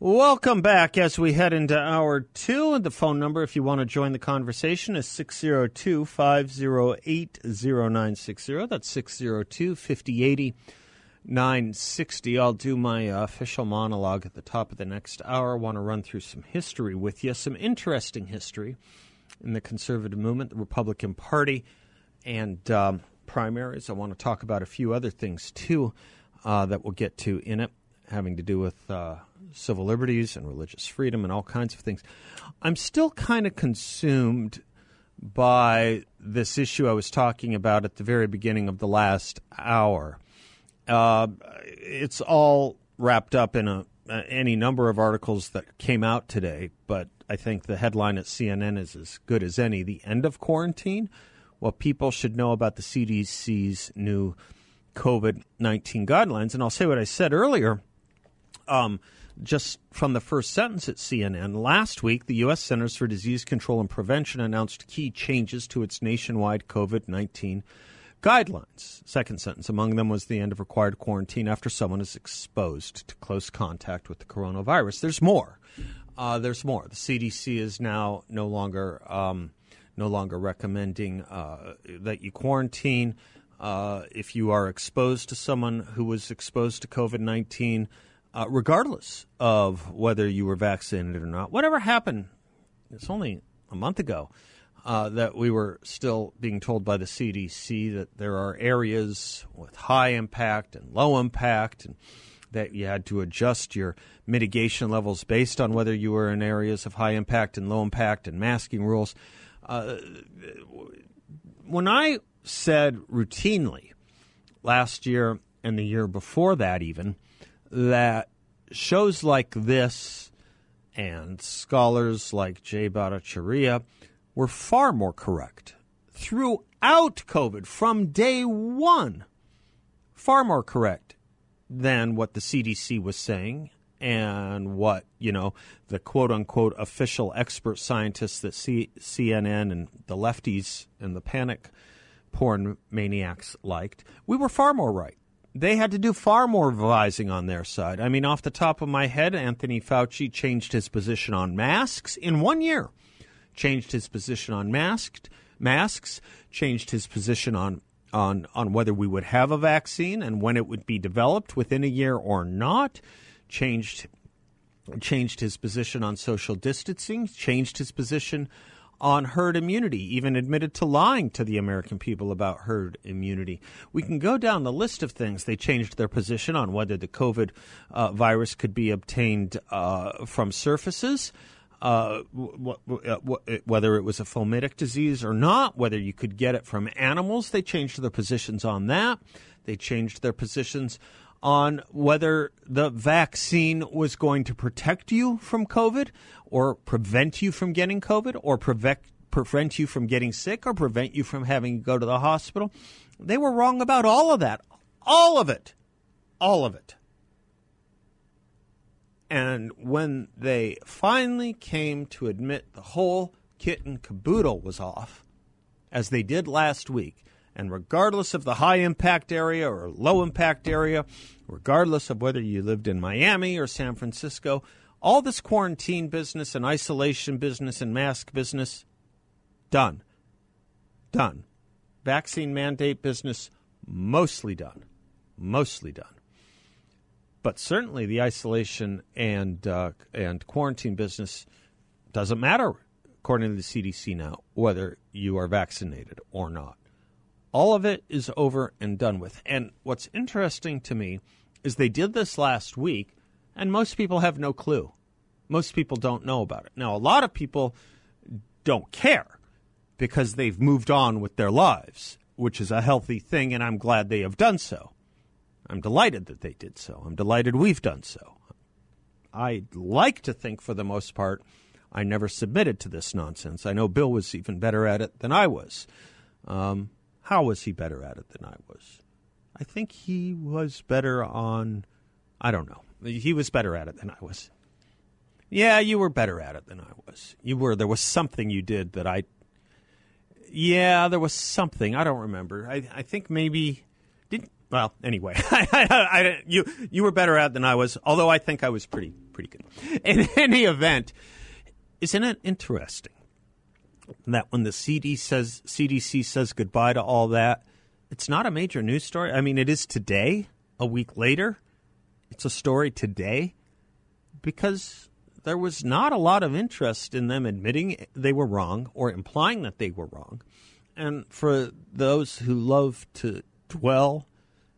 Welcome back as we head into hour two. And The phone number, if you want to join the conversation, is 602 508 0960. That's 602 5080 960. I'll do my official monologue at the top of the next hour. I want to run through some history with you, some interesting history in the conservative movement, the Republican Party, and um, primaries. I want to talk about a few other things too uh, that we'll get to in it, having to do with uh, civil liberties and religious freedom and all kinds of things. I'm still kind of consumed by this issue I was talking about at the very beginning of the last hour. Uh, it's all wrapped up in a, any number of articles that came out today, but I think the headline at CNN is as good as any. The end of quarantine. What people should know about the CDC's new COVID 19 guidelines. And I'll say what I said earlier. Um, just from the first sentence at CNN, last week, the U.S. Centers for Disease Control and Prevention announced key changes to its nationwide COVID 19 guidelines. Second sentence, among them was the end of required quarantine after someone is exposed to close contact with the coronavirus. There's more. Uh, there's more. The CDC is now no longer um, no longer recommending uh, that you quarantine uh, if you are exposed to someone who was exposed to COVID 19 uh, regardless of whether you were vaccinated or not. Whatever happened, it's only a month ago uh, that we were still being told by the CDC that there are areas with high impact and low impact, and that you had to adjust your mitigation levels based on whether you were in areas of high impact and low impact and masking rules. Uh, when I said routinely last year and the year before that, even that shows like this and scholars like Jay Bhattacharya were far more correct throughout COVID from day one, far more correct than what the CDC was saying and what, you know, the quote unquote official expert scientists that C- CNN and the lefties and the panic porn maniacs liked. We were far more right they had to do far more revising on their side. I mean, off the top of my head, Anthony Fauci changed his position on masks in one year, changed his position on masked masks, changed his position on on on whether we would have a vaccine and when it would be developed within a year or not, changed changed his position on social distancing, changed his position on herd immunity, even admitted to lying to the American people about herd immunity. We can go down the list of things. They changed their position on whether the COVID uh, virus could be obtained uh, from surfaces. Uh, w- w- w- whether it was a fomitic disease or not, whether you could get it from animals, they changed their positions on that. They changed their positions on whether the vaccine was going to protect you from COVID or prevent you from getting COVID or prevent, prevent you from getting sick or prevent you from having to go to the hospital. They were wrong about all of that. All of it. All of it. And when they finally came to admit the whole kit and caboodle was off, as they did last week, and regardless of the high impact area or low impact area, regardless of whether you lived in Miami or San Francisco, all this quarantine business and isolation business and mask business, done. Done. Vaccine mandate business, mostly done. Mostly done. But certainly the isolation and, uh, and quarantine business doesn't matter, according to the CDC now, whether you are vaccinated or not. All of it is over and done with. And what's interesting to me is they did this last week, and most people have no clue. Most people don't know about it. Now, a lot of people don't care because they've moved on with their lives, which is a healthy thing, and I'm glad they have done so. I'm delighted that they did so. I'm delighted we've done so. I like to think, for the most part, I never submitted to this nonsense. I know Bill was even better at it than I was. Um, how was he better at it than I was? I think he was better on, I don't know. He was better at it than I was. Yeah, you were better at it than I was. You were. There was something you did that I. Yeah, there was something. I don't remember. I, I think maybe. Didn't. well anyway. I, I, you you were better at it than I was. Although I think I was pretty pretty good. In any event, isn't it interesting that when the CD says CDC says goodbye to all that, it's not a major news story. I mean, it is today. A week later, it's a story today because there was not a lot of interest in them admitting they were wrong or implying that they were wrong. And for those who love to dwell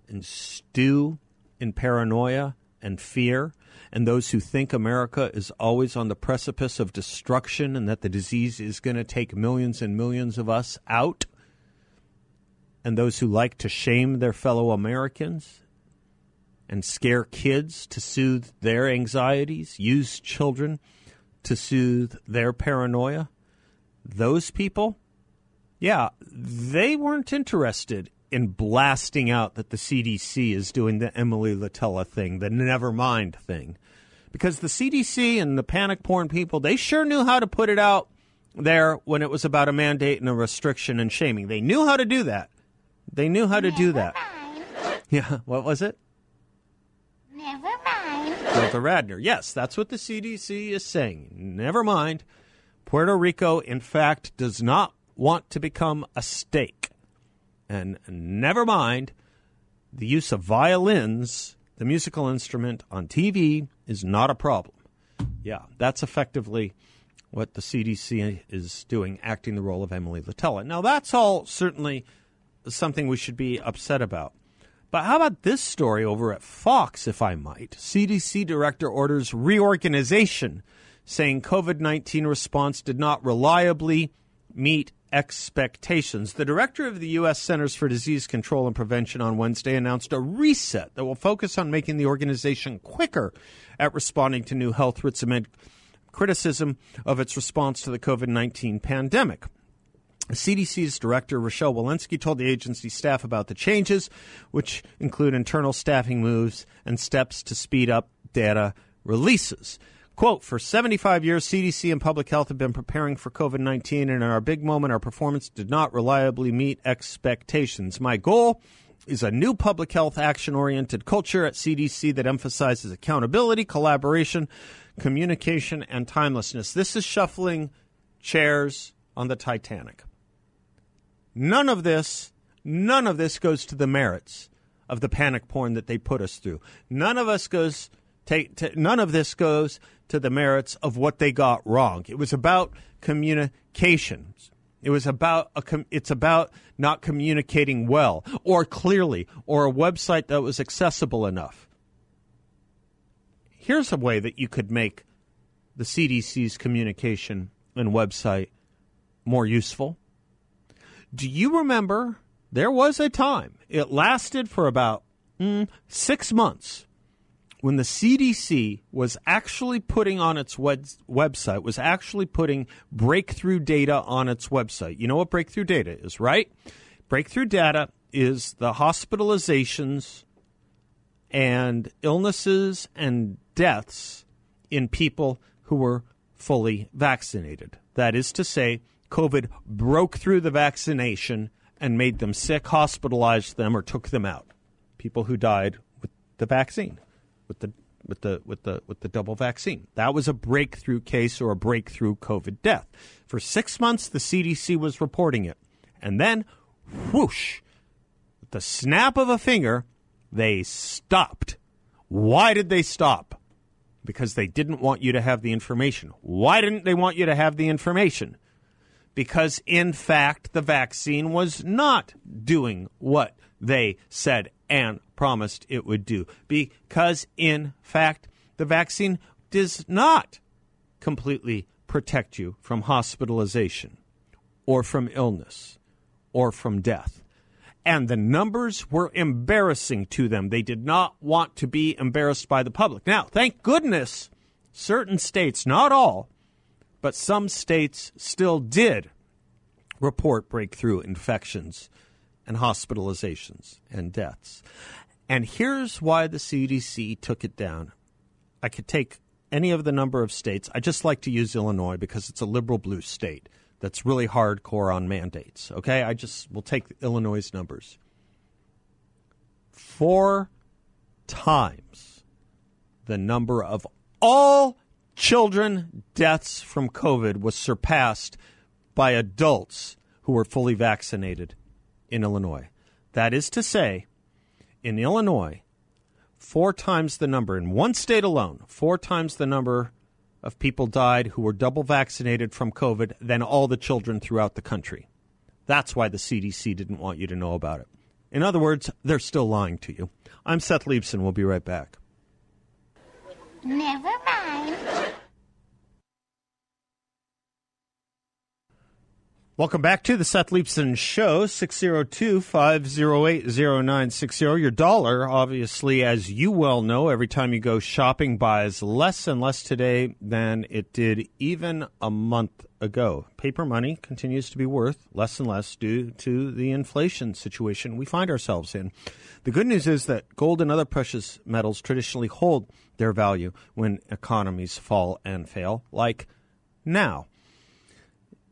and stew in paranoia and fear, and those who think America is always on the precipice of destruction and that the disease is going to take millions and millions of us out, and those who like to shame their fellow Americans and scare kids to soothe their anxieties, use children to soothe their paranoia, those people, yeah, they weren't interested in blasting out that the CDC is doing the Emily Litella thing, the never mind thing. Because the CDC and the panic porn people, they sure knew how to put it out there when it was about a mandate and a restriction and shaming. They knew how to do that. They knew how to do that. Yeah, what was it? Never mind. Gilda Radner. Yes, that's what the CDC is saying. Never mind. Puerto Rico, in fact, does not want to become a state. And never mind, the use of violins, the musical instrument, on TV is not a problem. Yeah, that's effectively what the CDC is doing, acting the role of Emily Litella. Now, that's all certainly something we should be upset about. But how about this story over at Fox, if I might? CDC director orders reorganization, saying COVID 19 response did not reliably meet expectations. The director of the U.S. Centers for Disease Control and Prevention on Wednesday announced a reset that will focus on making the organization quicker at responding to new health threats amid criticism of its response to the COVID 19 pandemic. CDC's director, Rochelle Walensky, told the agency staff about the changes, which include internal staffing moves and steps to speed up data releases. Quote, for 75 years, CDC and public health have been preparing for COVID 19, and in our big moment, our performance did not reliably meet expectations. My goal is a new public health action oriented culture at CDC that emphasizes accountability, collaboration, communication, and timelessness. This is shuffling chairs on the Titanic. None of this, none of this goes to the merits of the panic porn that they put us through. None of us goes to, none of this goes to the merits of what they got wrong. It was about communications. It was about a com- it's about not communicating well or clearly or a website that was accessible enough. Here's a way that you could make the CDC's communication and website more useful. Do you remember there was a time, it lasted for about mm, six months, when the CDC was actually putting on its web- website, was actually putting breakthrough data on its website. You know what breakthrough data is, right? Breakthrough data is the hospitalizations and illnesses and deaths in people who were fully vaccinated. That is to say, COVID broke through the vaccination and made them sick, hospitalized them, or took them out. People who died with the vaccine, with the with the with the with the double vaccine. That was a breakthrough case or a breakthrough COVID death. For six months, the CDC was reporting it, and then, whoosh, with the snap of a finger, they stopped. Why did they stop? Because they didn't want you to have the information. Why didn't they want you to have the information? because, in fact, the vaccine was not doing what they said and promised it would do. Because, in fact, the vaccine does not completely protect you from hospitalization or from illness or from death. And the numbers were embarrassing to them. They did not want to be embarrassed by the public. Now, thank goodness certain states, not all, but some states still did report breakthrough infections and hospitalizations and deaths. And here's why the CDC took it down. I could take any of the number of states. I just like to use Illinois because it's a liberal blue state that's really hardcore on mandates. Okay, I just will take Illinois' numbers. Four times the number of all children deaths from COVID was surpassed by adults who were fully vaccinated in Illinois. That is to say, in Illinois, four times the number, in one state alone, four times the number of people died who were double vaccinated from COVID than all the children throughout the country. That's why the CDC didn't want you to know about it. In other words, they're still lying to you. I'm Seth Leibsohn. We'll be right back. Never mind. Welcome back to the Seth Leibsohn Show, 602 508 0960. Your dollar, obviously, as you well know, every time you go shopping, buys less and less today than it did even a month ago. Paper money continues to be worth less and less due to the inflation situation we find ourselves in. The good news is that gold and other precious metals traditionally hold their value when economies fall and fail, like now.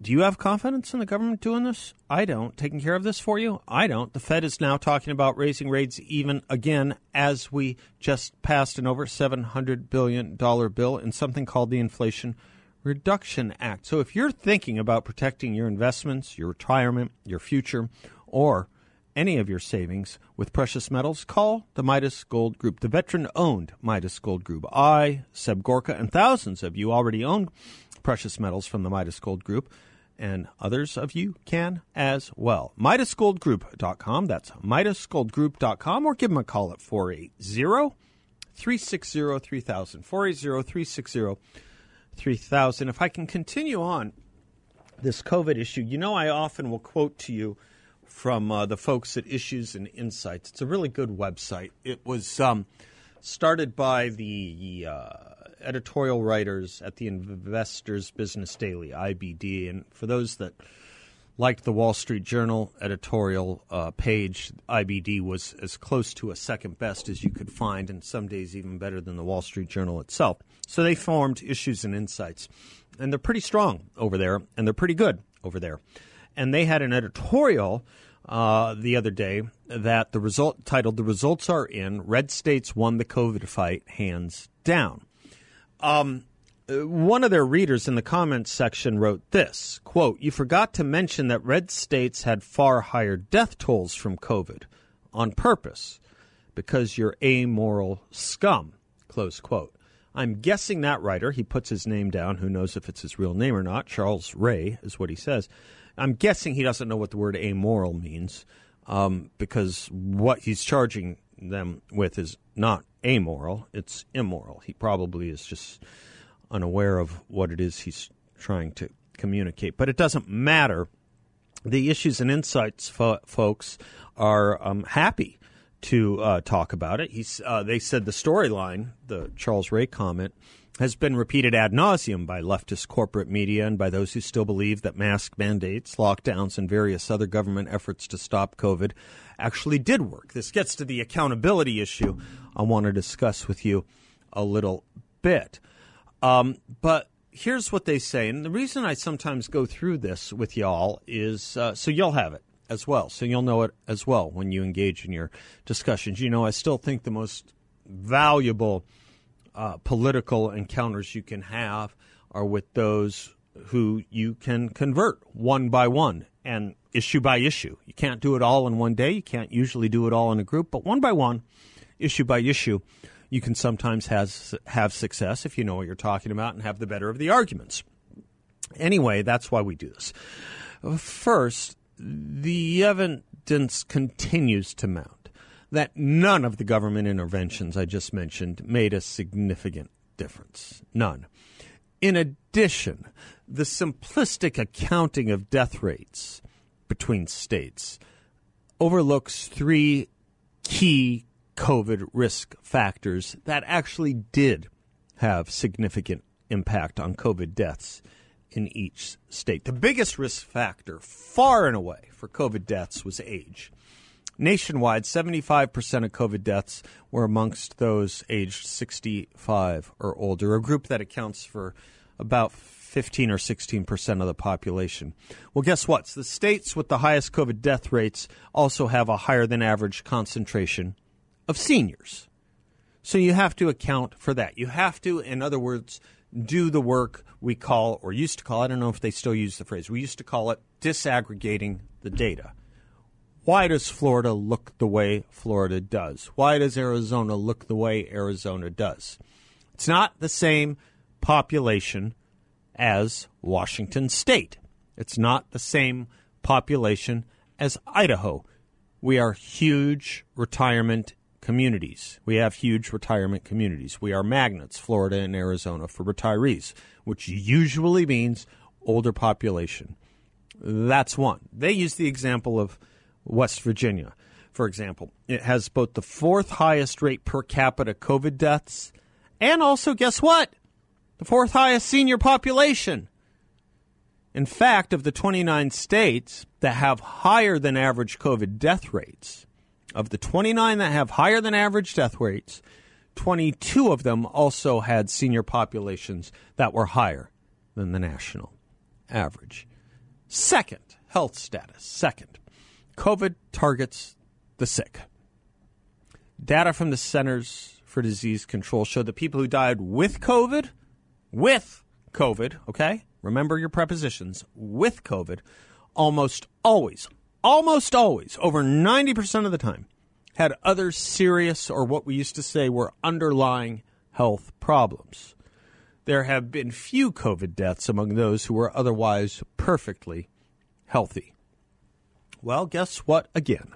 Do you have confidence in the government doing this? I don't. Taking care of this for you? I don't. The Fed is now talking about raising rates even again as we just passed an over $700 billion bill in something called the Inflation Reduction Act. So if you're thinking about protecting your investments, your retirement, your future, or any of your savings with precious metals, call the Midas Gold Group, the veteran owned Midas Gold Group. I, Seb Gorka, and thousands of you already own precious metals from the Midas Gold Group and others of you can as well. MidasGoldGroup.com. That's MidasGoldGroup.com or give them a call at 480 360 3000. 480 360 3000. If I can continue on this COVID issue, you know, I often will quote to you from uh, the folks at Issues and Insights. It's a really good website. It was um, started by the uh, editorial writers at the Investors Business Daily, IBD. And for those that liked the Wall Street Journal editorial uh, page, IBD was as close to a second best as you could find, and some days even better than the Wall Street Journal itself. So they formed Issues and Insights. And they're pretty strong over there, and they're pretty good over there. And they had an editorial uh, the other day that the result titled "The Results Are In." Red states won the COVID fight hands down. Um, one of their readers in the comments section wrote this quote you forgot to mention that red states had far higher death tolls from covid on purpose because you're amoral scum close quote. I'm guessing that writer he puts his name down who knows if it's his real name or not charles ray is what he says. I'm guessing he doesn't know what the word amoral means um, because what he's charging them with is not amoral, it's immoral. He probably is just unaware of what it is he's trying to communicate. But it doesn't matter. The issues and insights fo- folks are um, happy to uh, talk about it. He's, uh, they said the storyline, the Charles Ray comment, has been repeated ad nauseum by leftist corporate media and by those who still believe that mask mandates, lockdowns, and various other government efforts to stop COVID actually did work. This gets to the accountability issue I want to discuss with you a little bit. Um, but here's what they say, and the reason I sometimes go through this with y'all is uh, so you'll have it as well, so you'll know it as well when you engage in your discussions. You know, I still think the most valuable uh, political encounters you can have are with those who you can convert one by one and issue by issue. You can't do it all in one day. You can't usually do it all in a group, but one by one, issue by issue, you can sometimes has, have success if you know what you're talking about and have the better of the arguments. Anyway, that's why we do this. First, the evidence continues to mount that none of the government interventions I just mentioned made a significant difference. None. In addition, the simplistic accounting of death rates between states overlooks three key COVID risk factors that actually did have significant impact on COVID deaths in each state. The biggest risk factor, far and away, for COVID deaths was age. Nationwide, 75% of COVID deaths were amongst those aged 65 or older, a group that accounts for about 15 or 16% of the population. Well, guess what? The states with the highest COVID death rates also have a higher than average concentration of seniors. So you have to account for that. You have to, in other words, do the work we call, or used to call, I don't know if they still use the phrase, we used to call it disaggregating the data. Why does Florida look the way Florida does? Why does Arizona look the way Arizona does? It's not the same population as Washington State. It's not the same population as Idaho. We are huge retirement communities. We have huge retirement communities. We are magnets, Florida and Arizona, for retirees, which usually means older population. That's one. They use the example of West Virginia, for example. It has both the fourth highest rate per capita COVID deaths and also, guess what? The fourth highest senior population. In fact, of the 29 states that have higher than average COVID death rates, of the 29 that have higher than average death rates, 22 of them also had senior populations that were higher than the national average. Second, health status. Second, COVID targets the sick. Data from the Centers for Disease Control show that people who died with COVID, with COVID, okay? Remember your prepositions, with COVID, almost always, almost always, over 90% of the time, had other serious or what we used to say were underlying health problems. There have been few COVID deaths among those who were otherwise perfectly healthy. Well, guess what again?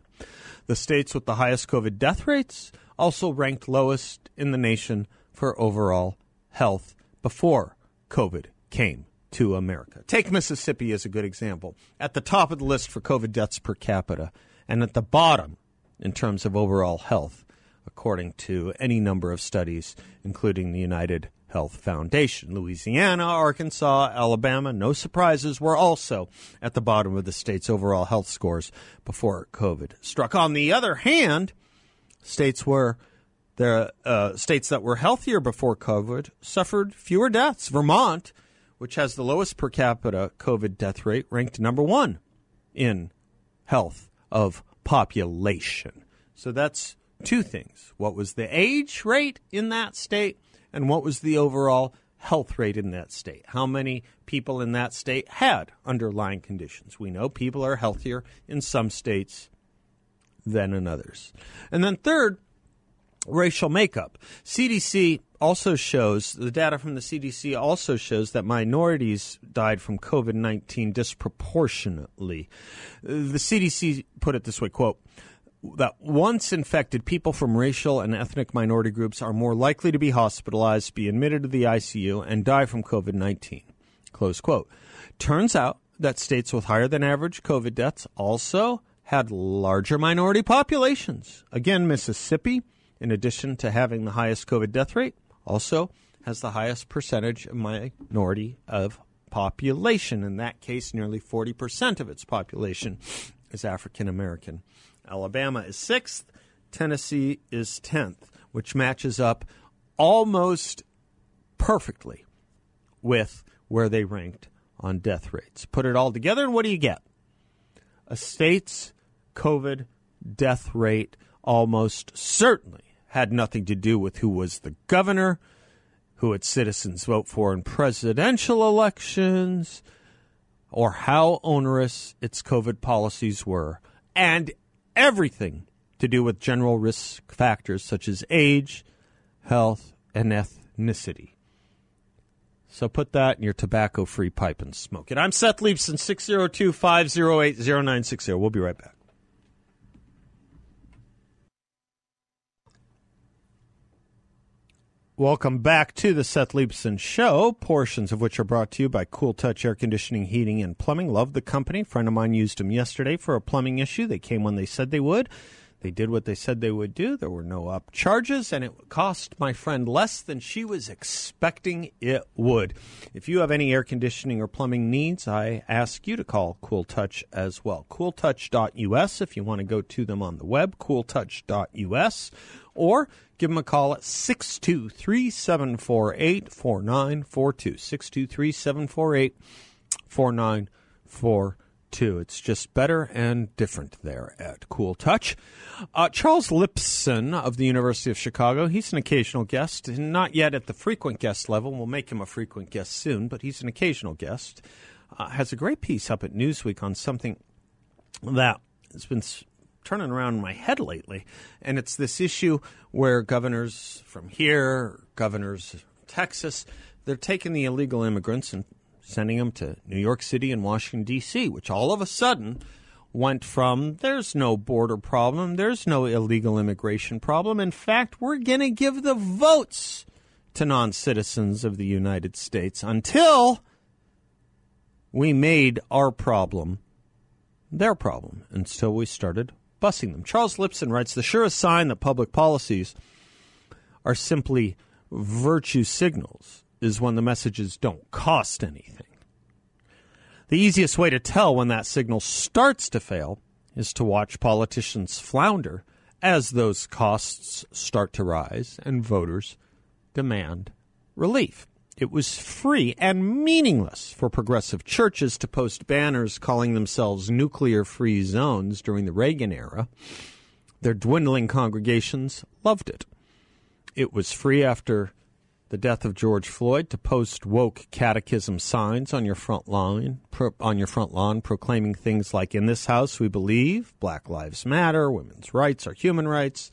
The states with the highest COVID death rates also ranked lowest in the nation for overall health before COVID came to America. Take Mississippi as a good example. At the top of the list for COVID deaths per capita, and at the bottom in terms of overall health, according to any number of studies, including the United Health Foundation. Louisiana, Arkansas, Alabama, no surprises, were also at the bottom of the state's overall health scores before COVID struck. On the other hand, states where the uh, states that were healthier before COVID suffered fewer deaths. Vermont, which has the lowest per capita COVID death rate, ranked number one in health of population. So that's two things. What was the age rate in that state? and what was the overall health rate in that state? How many people in that state had underlying conditions? We know people are healthier in some states than in others. And then, third, racial makeup. CDC also shows, the data from the CDC also shows that minorities died from COVID 19 disproportionately. The CDC put it this way quote, that once infected, people from racial and ethnic minority groups are more likely to be hospitalized, be admitted to the ICU, and die from COVID 19. Close quote. Turns out that states with higher than average COVID deaths also had larger minority populations. Again, Mississippi, in addition to having the highest COVID death rate, also has the highest percentage of minority of population. In that case, nearly 40% of its population is African American. Alabama is sixth. Tennessee is 10th, which matches up almost perfectly with where they ranked on death rates. Put it all together, and what do you get? A state's COVID death rate almost certainly had nothing to do with who was the governor, who its citizens vote for in presidential elections, or how onerous its COVID policies were. And everything to do with general risk factors such as age, health, and ethnicity. So put that in your tobacco free pipe and smoke it. I'm Seth Leibsohn, 602 508 0960. We'll be right back. Welcome back to the Seth Leibsohn Show, portions of which are brought to you by Cool Touch Air Conditioning, Heating, and Plumbing. Love the company. A friend of mine used them yesterday for a plumbing issue. They came when they said they would. They did what they said they would do. There were no up charges, and it cost my friend less than she was expecting it would. If you have any air conditioning or plumbing needs, I ask you to call Cool Touch as well. CoolTouch.us if you want to go to them on the web, CoolTouch.us, or give them a call at 623 748 4942. 623 748 4942 too. It's just better and different there at Cool Touch. Uh, Charles Lipson of the University of Chicago, he's an occasional guest, not yet at the frequent guest level. We'll make him a frequent guest soon, but he's an occasional guest. Uh, has a great piece up at Newsweek on something that has been turning around in my head lately, and it's this issue where governors from here, governors Texas, they're taking the illegal immigrants and sending them to New York City and Washington, D.C., which all of a sudden went from there's no border problem, there's no illegal immigration problem. In fact, we're going to give the votes to non citizens of the United States until we made our problem their problem, until we started busing them. Charles Lipson writes The surest sign that public policies are simply virtue signals is when the messages don't cost anything. The easiest way to tell when that signal starts to fail is to watch politicians flounder as those costs start to rise and voters demand relief. It was free and meaningless for progressive churches to post banners calling themselves nuclear free zones during the Reagan era. Their dwindling congregations loved it. It was free after the death of George Floyd to post woke catechism signs on your front lawn, pro, on your front lawn, proclaiming things like "In this house we believe Black Lives Matter, women's rights are human rights,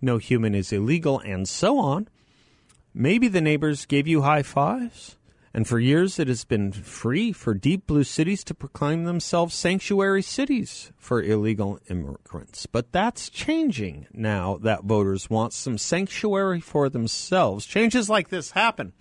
no human is illegal," and so on. Maybe the neighbors gave you high fives. And for years, it has been free for deep blue cities to proclaim themselves sanctuary cities for illegal immigrants. But that's changing now that voters want some sanctuary for themselves. Changes like this happen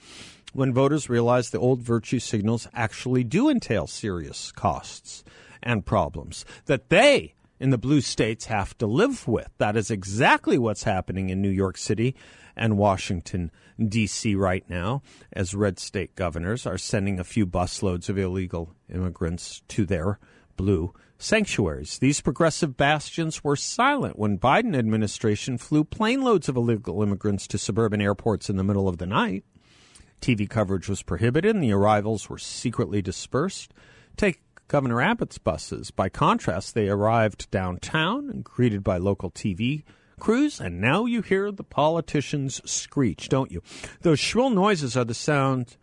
when voters realize the old virtue signals actually do entail serious costs and problems that they in the blue states have to live with. That is exactly what's happening in New York City and Washington, D.C. right now, as red state governors are sending a few busloads of illegal immigrants to their blue sanctuaries. These progressive bastions were silent when Biden administration flew plane loads of illegal immigrants to suburban airports in the middle of the night. TV coverage was prohibited and the arrivals were secretly dispersed. Take Governor Abbott's buses. By contrast, they arrived downtown and greeted by local TV crews, and now you hear the politicians screech, don't you? Those shrill noises are the sound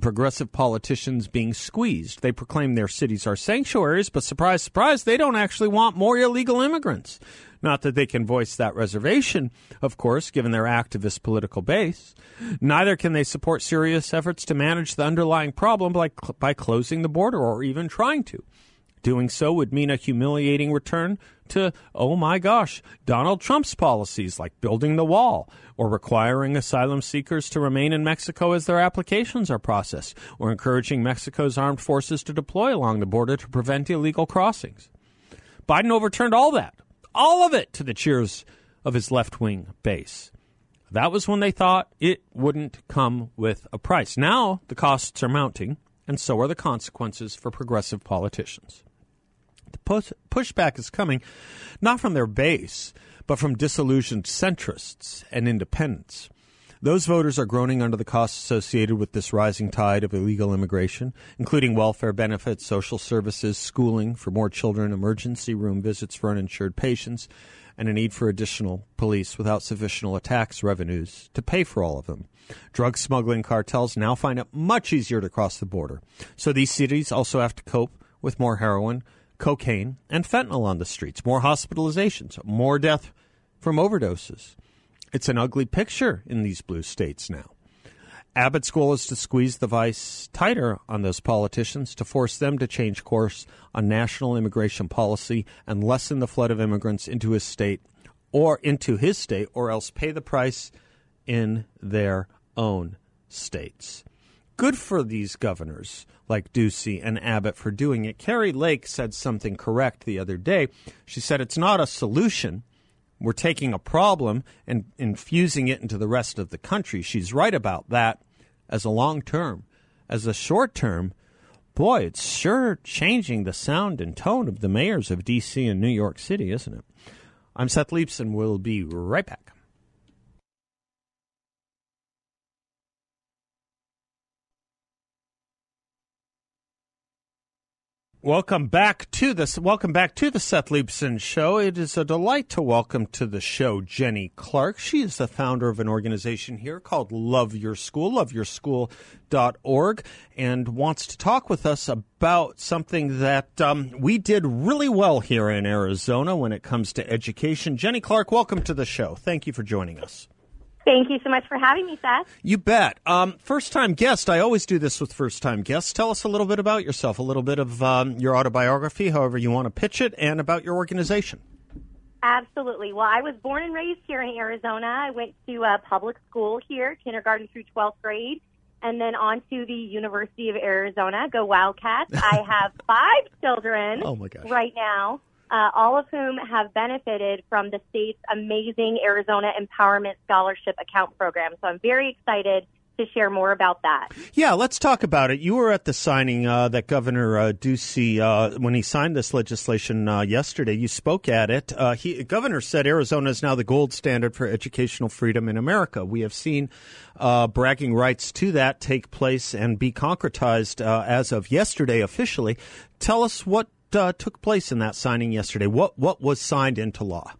progressive politicians being squeezed. They proclaim their cities are sanctuaries, but surprise, surprise, they don't actually want more illegal immigrants. Not that they can voice that reservation, of course, given their activist political base. Neither can they support serious efforts to manage the underlying problem by, by closing the border or even trying to. Doing so would mean a humiliating return to, oh my gosh, Donald Trump's policies like building the wall or requiring asylum seekers to remain in Mexico as their applications are processed or encouraging Mexico's armed forces to deploy along the border to prevent illegal crossings. Biden overturned all that, all of it to the cheers of his left wing base. That was when they thought it wouldn't come with a price. Now the costs are mounting, and so are the consequences for progressive politicians. The push- pushback is coming not from their base, but from disillusioned centrists and independents. Those voters are groaning under the costs associated with this rising tide of illegal immigration, including welfare benefits, social services, schooling for more children, emergency room visits for uninsured patients, and a need for additional police without sufficient tax revenues to pay for all of them. Drug smuggling cartels now find it much easier to cross the border. So these cities also have to cope with more heroin, cocaine, and fentanyl on the streets, more hospitalizations, more death from overdoses. It's an ugly picture in these blue states now. Abbott's goal is to squeeze the vice tighter on those politicians to force them to change course on national immigration policy and lessen the flood of immigrants into his state or into his state or else pay the price in their own states. Good for these governors like Ducey and Abbott for doing it. Kari Lake said something correct the other day. She said it's not a solution, we're taking a problem and infusing it into the rest of the country. She's right about that as a long term. As a short term, boy, it's sure changing the sound and tone of the mayors of D.C. and New York City, isn't it? I'm Seth Leibsohn. We'll be right back. Welcome back to this. Welcome back to the Seth Leibsohn Show. It is a delight to welcome to the show Jenny Clark. She is the founder of an organization here called Love Your School, loveyourschool.org, and wants to talk with us about something that um, we did really well here in Arizona when it comes to education. Jenny Clark, welcome to the show. Thank you for joining us. Thank you so much for having me, Seth. You bet. Um, first time guest. I always do this with first time guests. Tell us a little bit about yourself, a little bit of um, your autobiography, however you want to pitch it, and about your organization. Absolutely. Well, I was born and raised here in Arizona. I went to a public school here, kindergarten through 12th grade, and then on to the University of Arizona. Go Wildcats. I have five children oh my gosh. right now uh, all of whom have benefited from the state's amazing Arizona Empowerment Scholarship Account Program. So I'm very excited to share more about that. Yeah, let's talk about it. You were at the signing uh, that Governor uh, Ducey, uh, when he signed this legislation uh, yesterday, you spoke at it. Uh, he, Governor said Arizona is now the gold standard for educational freedom in America. We have seen uh, bragging rights to that take place and be concretized as of yesterday officially. Tell us what uh, took place in that signing yesterday? What what was signed into law?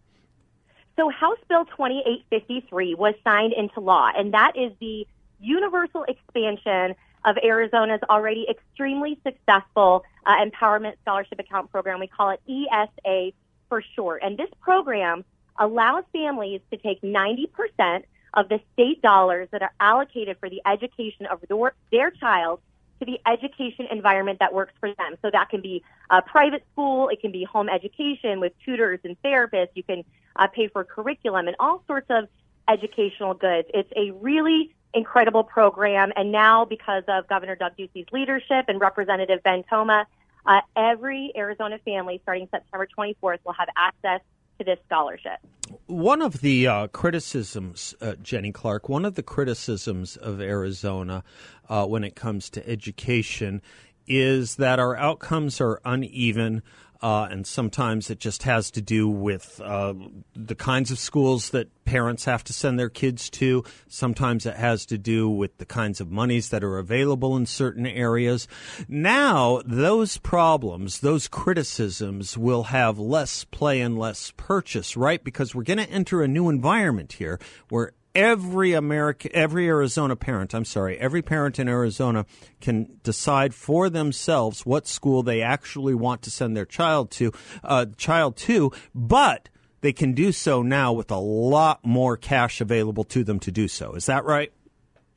So House Bill 2853 was signed into law, and that is the universal expansion of Arizona's already extremely successful uh, Empowerment Scholarship Account Program. We call it ESA for short. And this program allows families to take 90% of the state dollars that are allocated for the education of their, their child to the education environment that works for them. So that can be a private school, it can be home education with tutors and therapists. You can uh, pay for curriculum and all sorts of educational goods. It's a really incredible program. And now, because of Governor Doug Ducey's leadership and Representative Ben Toma, uh, every Arizona family starting September 24th will have access to this scholarship. One of the uh, criticisms, uh, Jenny Clark, one of the criticisms of Arizona uh, when it comes to education is that our outcomes are uneven. Uh, and sometimes it just has to do with uh, the kinds of schools that parents have to send their kids to. Sometimes it has to do with the kinds of monies that are available in certain areas. Now, those problems, those criticisms will have less play and less purchase, right? Because we're going to enter a new environment here where every American, every Arizona parent, I'm sorry, every parent in Arizona can decide for themselves what school they actually want to send their child to, uh, child to, but they can do so now with a lot more cash available to them to do so. Is that right?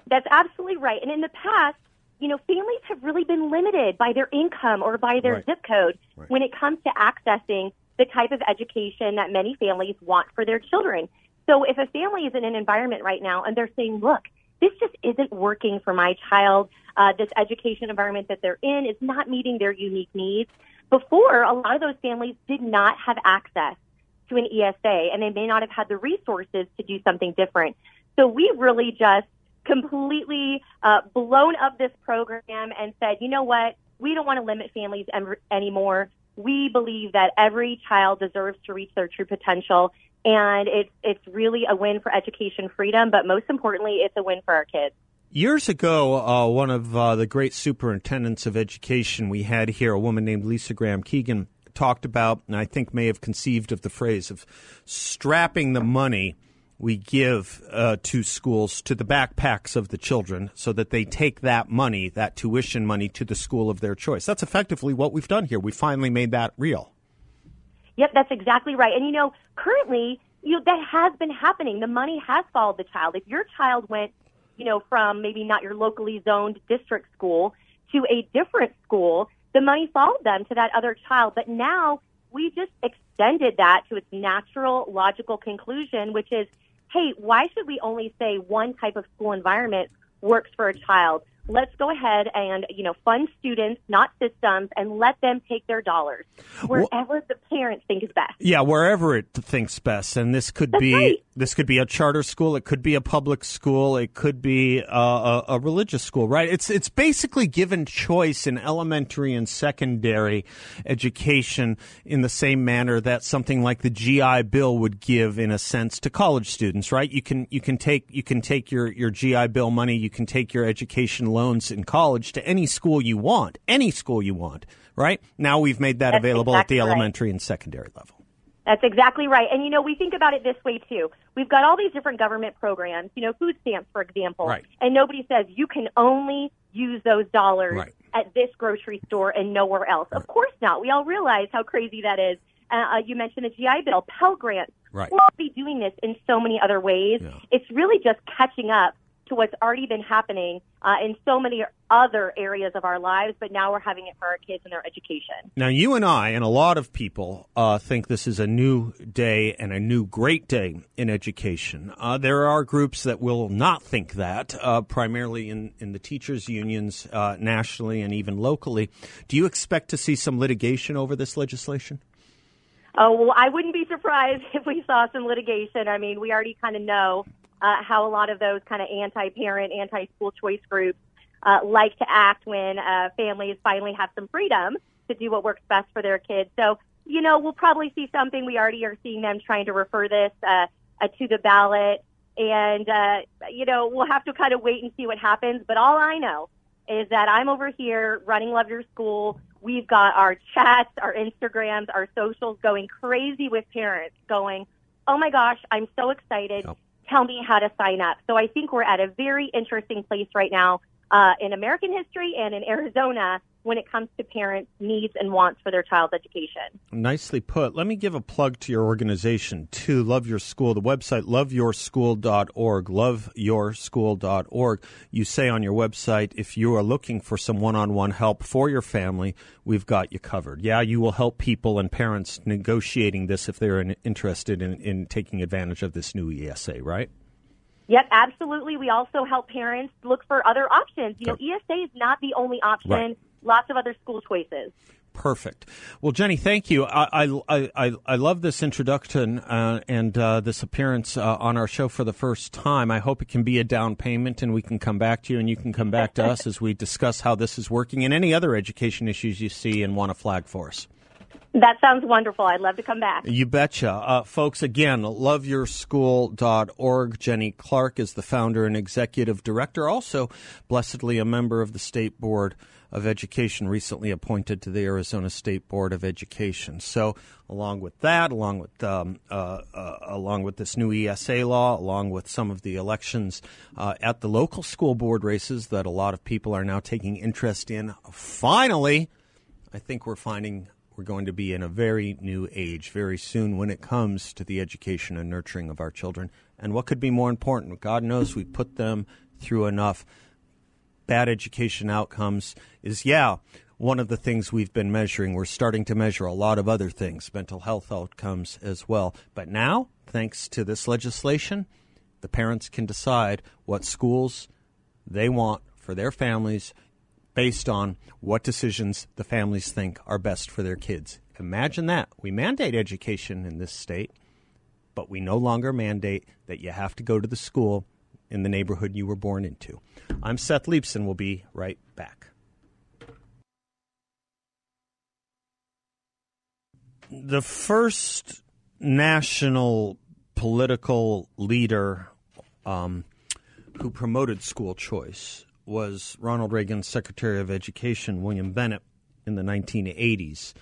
That's absolutely right. And in the past, you know, families have really been limited by their income or by their right. zip code right. when it comes to accessing the type of education that many families want for their children. So if a family is in an environment right now and they're saying, look, this just isn't working for my child, uh, this education environment that they're in is not meeting their unique needs. Before, a lot of those families did not have access to an ESA and they may not have had the resources to do something different. So we really just completely uh, blown up this program and said, you know what? We don't want to limit families em- anymore. We believe that every child deserves to reach their true potential and it's it's really a win for education freedom, but most importantly, it's a win for our kids. Years ago, uh, one of uh, the great superintendents of education we had here, a woman named Lisa Graham Keegan, talked about, and I think may have conceived of the phrase of strapping the money we give uh, to schools to the backpacks of the children so that they take that money, that tuition money, to the school of their choice. That's effectively what we've done here. We finally made that real. Yep, that's exactly right. And you know, currently, you know, that has been happening. The money has followed the child. If your child went, you know, from maybe not your locally zoned district school to a different school, the money followed them to that other child. But now we just extended that to its natural, logical conclusion, which is, hey, why should we only say one type of school environment works for a child? Let's go ahead and you know fund students, not systems, and let them take their dollars wherever well, the parents think is best. Yeah, wherever it thinks best, and this could That's be right. this could be a charter school, it could be a public school, it could be a, a, a religious school, right? It's it's basically given choice in elementary and secondary education in the same manner that something like the GI Bill would give, in a sense, to college students, right? You can you can take you can take your your GI Bill money, you can take your education loans in college to any school you want, any school you want, right? Now we've made that That's available exactly at the right. elementary and secondary level. That's exactly right. And you know, we think about it this way too. We've got all these different government programs, you know, food stamps, for example. Right. And nobody says you can only use those dollars Right. at this grocery store and nowhere else. Of course not. We all realize how crazy that is. Uh, uh, you mentioned the GI Bill, Pell Grants. Right. We'll be doing this in so many other ways. Yeah. It's really just catching up to what's already been happening uh, in so many other areas of our lives, but now we're having it for our kids and their education. Now, you and I, and a lot of people, uh, think this is a new day and a new great day in education. Uh, there are groups that will not think that, uh, primarily in, in the teachers' unions uh, nationally and even locally. Do you expect to see some litigation over this legislation? Oh, well, I wouldn't be surprised if we saw some litigation. I mean, we already kind of know uh, how a lot of those kind of anti-parent, anti-school choice groups uh, like to act when uh, families finally have some freedom to do what works best for their kids. So, you know, we'll probably see something. We already are seeing them trying to refer this uh, uh, to the ballot. And, uh, you know, we'll have to kind of wait and see what happens. But all I know is that I'm over here running Love Your School. We've got our chats, our Instagrams, our socials going crazy with parents going, oh my gosh, I'm so excited. Yep. Tell me how to sign up. So I think we're at a very interesting place right now uh, in American history and in Arizona when it comes to parents' needs and wants for their child's education. Nicely put. Let me give a plug to your organization, too. Love Your School. The website, loveyourschool.org. Loveyourschool.org. You say on your website, if you are looking for some one on one help for your family, we've got you covered. Yeah, you will help people and parents negotiating this if they're interested in, in taking advantage of this new ESA, right? Yep, absolutely. We also help parents look for other options. You know, ESA is not the only option. Right. Lots of other school choices. Perfect. Well, Jenny, thank you. I I I, I love this introduction uh, and uh, this appearance uh, on our show for the first time. I hope it can be a down payment, and we can come back to you, and you can come back to us as we discuss how this is working and any other education issues you see and want to flag for us. That sounds wonderful. I'd love to come back. You betcha. Uh, folks, again, loveyourschool.org. Jenny Clark is the founder and executive director, also blessedly a member of the State Board of Education, recently appointed to the Arizona State Board of Education. So, along with that, along with um, uh, uh, along with this new ESA law, along with some of the elections uh, at the local school board races that a lot of people are now taking interest in, finally, I think we're finding we're going to be in a very new age very soon when it comes to the education and nurturing of our children. And what could be more important? God knows we put them through enough bad education outcomes is, yeah, one of the things we've been measuring. We're starting to measure a lot of other things, mental health outcomes as well. But now, thanks to this legislation, the parents can decide what schools they want for their families based on what decisions the families think are best for their kids. Imagine that. We mandate education in this state, but we no longer mandate that you have to go to the school in the neighborhood you were born into. I'm Seth Leibsohn. We'll be right back. The first national political leader um, who promoted school choice was Ronald Reagan's Secretary of Education, William Bennett, in the 1980s.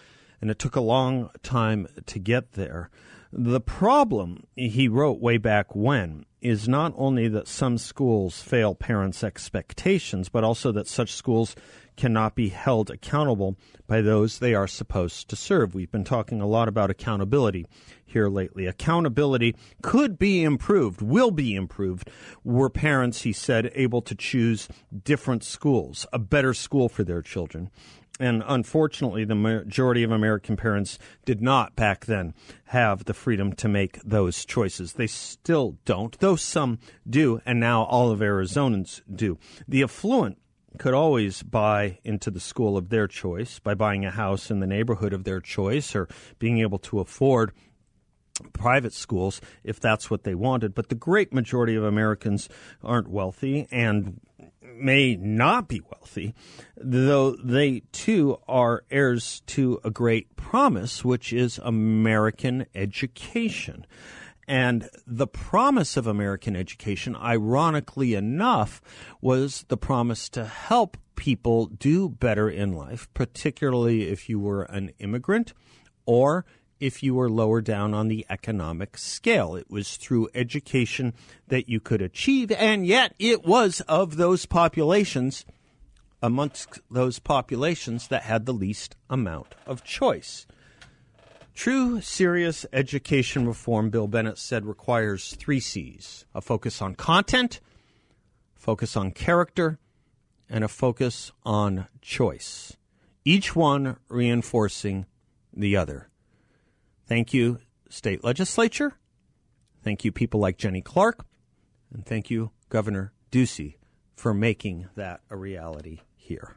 And it took a long time to get there. The problem, he wrote way back when, is not only that some schools fail parents' expectations, but also that such schools cannot be held accountable by those they are supposed to serve. We've been talking a lot about accountability here lately. Accountability could be improved, will be improved, were parents, he said, able to choose different schools, a better school for their children. And unfortunately, the majority of American parents did not back then have the freedom to make those choices. They still don't, though some do, and now all of Arizonans do. The affluent could always buy into the school of their choice by buying a house in the neighborhood of their choice or being able to afford private schools if that's what they wanted. But the great majority of Americans aren't wealthy and may not be wealthy, though they too are heirs to a great promise, which is American education. And the promise of American education, ironically enough, was the promise to help people do better in life, particularly if you were an immigrant or if you were lower down on the economic scale. It was through education that you could achieve, and yet it was of those populations, amongst those populations that had the least amount of choice. True, serious education reform, Bill Bennett said, requires three C's a focus on content, focus on character, and a focus on choice, each one reinforcing the other. Thank you, state legislature. Thank you, people like Jenny Clark. And thank you, Governor Ducey, for making that a reality here.